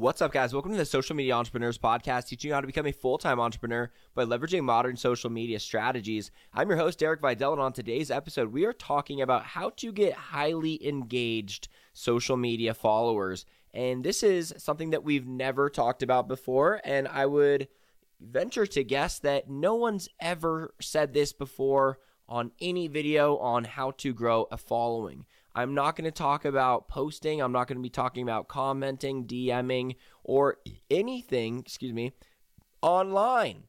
What's up, guys? Welcome to the Social Media Entrepreneurs Podcast, teaching you how to become a full time entrepreneur by leveraging modern social media strategies. I'm your host, Derek Videll, and on today's episode, we are talking about how to get highly engaged social media followers. And this is something that we've never talked about before, and I would venture to guess that no one's ever said this before on any video on how to grow a following. I'm not going to talk about posting. I'm not going to be talking about commenting, DMing, or anything, excuse me, online.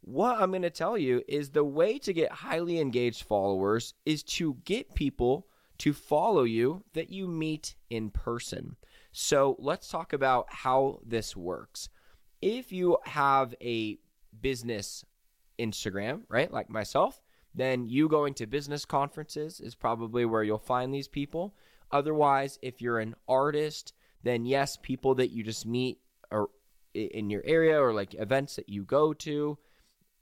What I'm going to tell you is the way to get highly engaged followers is to get people to follow you that you meet in person. So let's talk about how this works. If you have a business Instagram, right, like myself, then you going to business conferences is probably where you'll find these people. Otherwise, if you're an artist, then yes, people that you just meet or in your area or like events that you go to,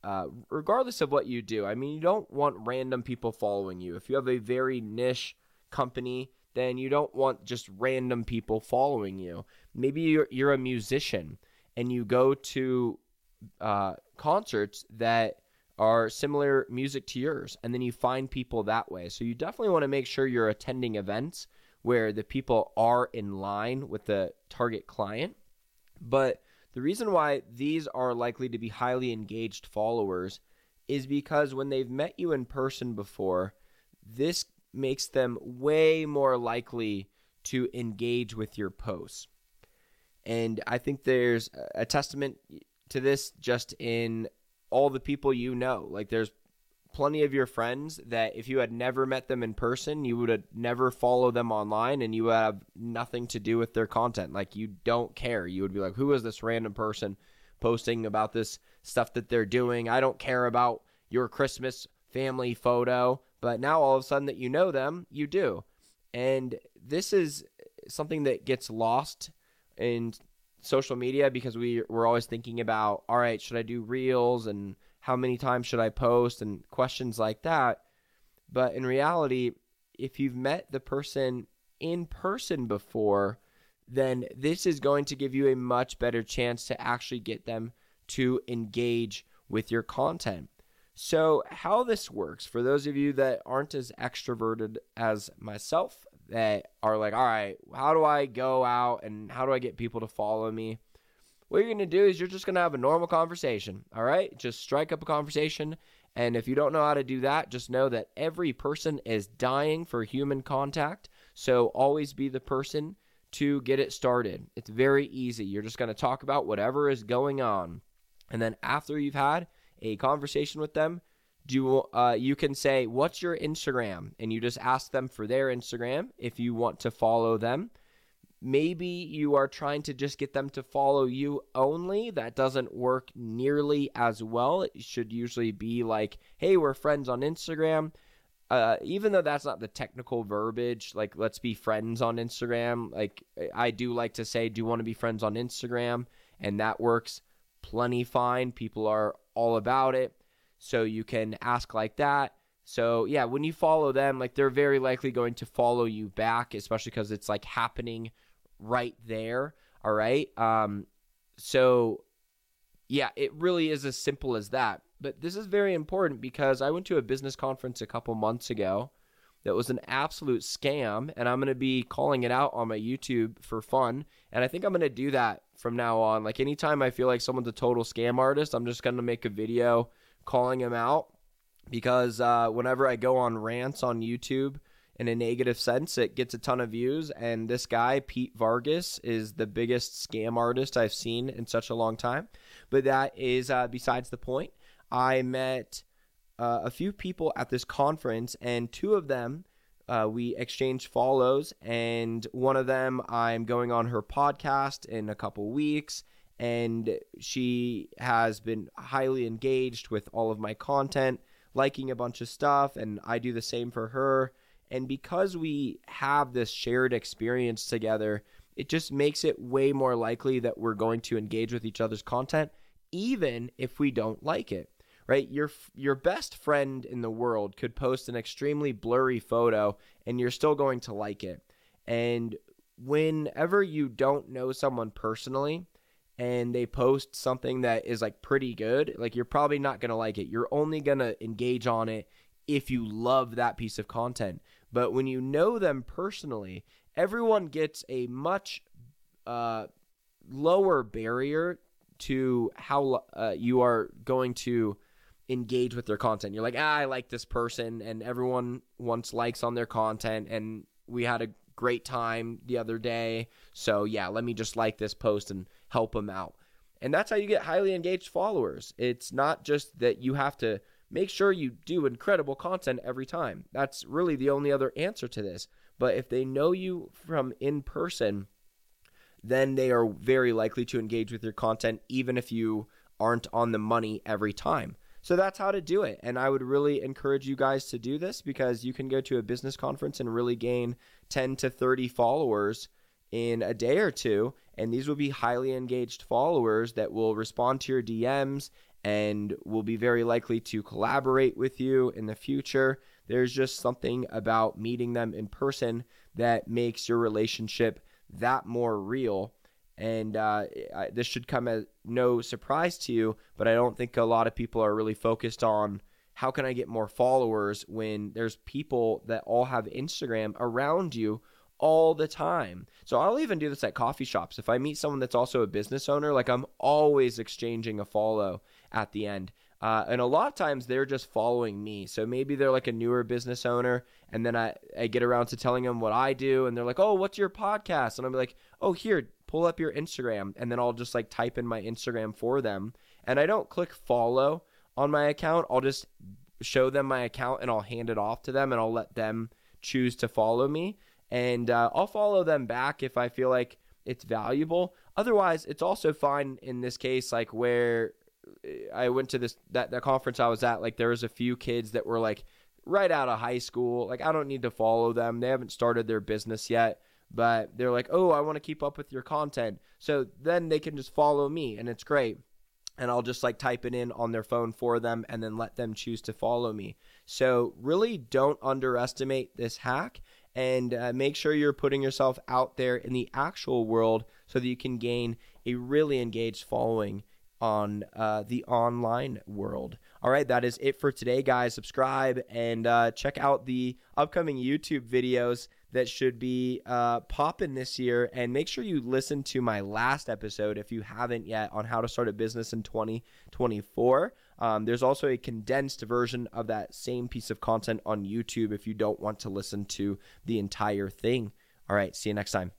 uh, regardless of what you do. I mean, you don't want random people following you. If you have a very niche company, then you don't want just random people following you. Maybe you're, you're a musician and you go to uh, concerts that are similar music to yours and then you find people that way. So you definitely want to make sure you're attending events where the people are in line with the target client. But the reason why these are likely to be highly engaged followers is because when they've met you in person before this makes them way more likely to engage with your posts. And i think there's a testament to this just in all the people you know. Like there's plenty of your friends that if you had never met them in person, you would have never follow them online and you would have nothing to do with their content. Like you don't care. You would be like, who is this random person posting about this stuff that they're doing? I don't care about your Christmas family photo. But now all of a sudden that you know them, you do. And this is something that gets lost in social media because we we're always thinking about all right should i do reels and how many times should i post and questions like that. But in reality if you've met the person in person before then this is going to give you a much better chance to actually get them to engage with your content. So how this works for those of you that aren't as extroverted as myself that are like, all right, how do I go out and how do I get people to follow me? What you're going to do is you're just going to have a normal conversation, all right? Just strike up a conversation. And if you don't know how to do that, just know that every person is dying for human contact. So always be the person to get it started. It's very easy. You're just going to talk about whatever is going on. And then after you've had a conversation with them, do uh, you can say what's your instagram? And you just ask them for their instagram if you want to follow them. Maybe you are trying to just get them to follow you only. That doesn't work nearly as well. It should usually be like hey we're friends on instagram. Uh, even though that's not the technical verbiage like let's be friends on instagram like i do like to say do you want to be friends on instagram? And that works plenty fine. People are all about it so you can ask like that. So yeah, when you follow them, like they're very likely going to follow you back, especially because it's like happening right there. All right. Um, so yeah, it really is as simple as that. But this is very important because I went to a business conference a couple months ago that was an absolute scam, and I'm going to be calling it out on my YouTube for fun. And I think I'm going to do that from now on. Like anytime I feel like someone's a total scam artist, I'm just going to make a video calling him out because uh, whenever I go on rants on YouTube in a negative sense, it gets a ton of views. And this guy, Pete Vargas, is the biggest scam artist I've seen in such a long time. But that is uh, besides the point. I met uh, a few people at this conference, and two of them. Uh, we exchanged follows, and one of them I'm going on her podcast in a couple weeks, and she has been highly engaged with all of my content, liking a bunch of stuff, and I do the same for her. And because we have this shared experience together, it just makes it way more likely that we're going to engage with each other's content, even if we don't like it. Right? Your your best friend in the world could post an extremely blurry photo, and you're still going to like it. And whenever you don't know someone personally and they post something that is like pretty good, like you're probably not going to like it. You're only going to engage on it if you love that piece of content. But when you know them personally, everyone gets a much uh, lower barrier to how uh, you are going to engage with their content. You're like, ah, I like this person, and everyone wants likes on their content, and we had a great time the other day. So yeah, let me just like this post and help them out. And that's how you get highly engaged followers. It's not just that you have to make sure you do incredible content every time. That's really the only other answer to this. But if they know you from in person, then they are very likely to engage with your content, even if you aren't on the money every time. So that's how to do it. And I would really encourage you guys to do this because you can go to a business conference and really gain 10 to 30 followers in a day or two. And these will be highly engaged followers that will respond to your DMs and will be very likely to collaborate with you in the future. There's just something about meeting them in person that makes your relationship that more real and uh, I, this should come as no surprise to you, but I don't think a lot of people are really focused on how can I get more followers when there's people that all have Instagram around you all the time. So I'll even do this at coffee shops. If I meet someone that's also a business owner, like I'm always exchanging a follow at the end. Uh, and a lot of times they're just following me. So maybe they're like a newer business owner, and then I, I get around to telling them what I do, and they're like, oh, what's your podcast? And I'm like, oh, here, pull up your Instagram, and then I'll just like type in my Instagram for them. And I don't click follow on my account. I'll just show them my account and I'll hand it off to them and I'll let them choose to follow me. And uh, I'll follow them back if I feel like it's valuable. Otherwise, it's also fine in this case, like where I went to this that, that conference I was at, like there was a few kids that were like right out of high school. Like I don't need to follow them. They haven't started their business yet but they're like, oh, I want to keep up with your content. So then they can just follow me and it's great. And I'll just like type it in on their phone for them and then let them choose to follow me. So really don't underestimate this hack and uh, make sure you're putting yourself out there in the actual world so that you can gain a really engaged following on uh, the online world. All right, that is it for today, guys. Subscribe and uh, check out the upcoming YouTube videos that should be uh, popping this year. And make sure you listen to my last episode if you haven't yet on how to start a business in 2024. Um, there's also a condensed version of that same piece of content on YouTube if you don't want to listen to the entire thing. All right, see you next time.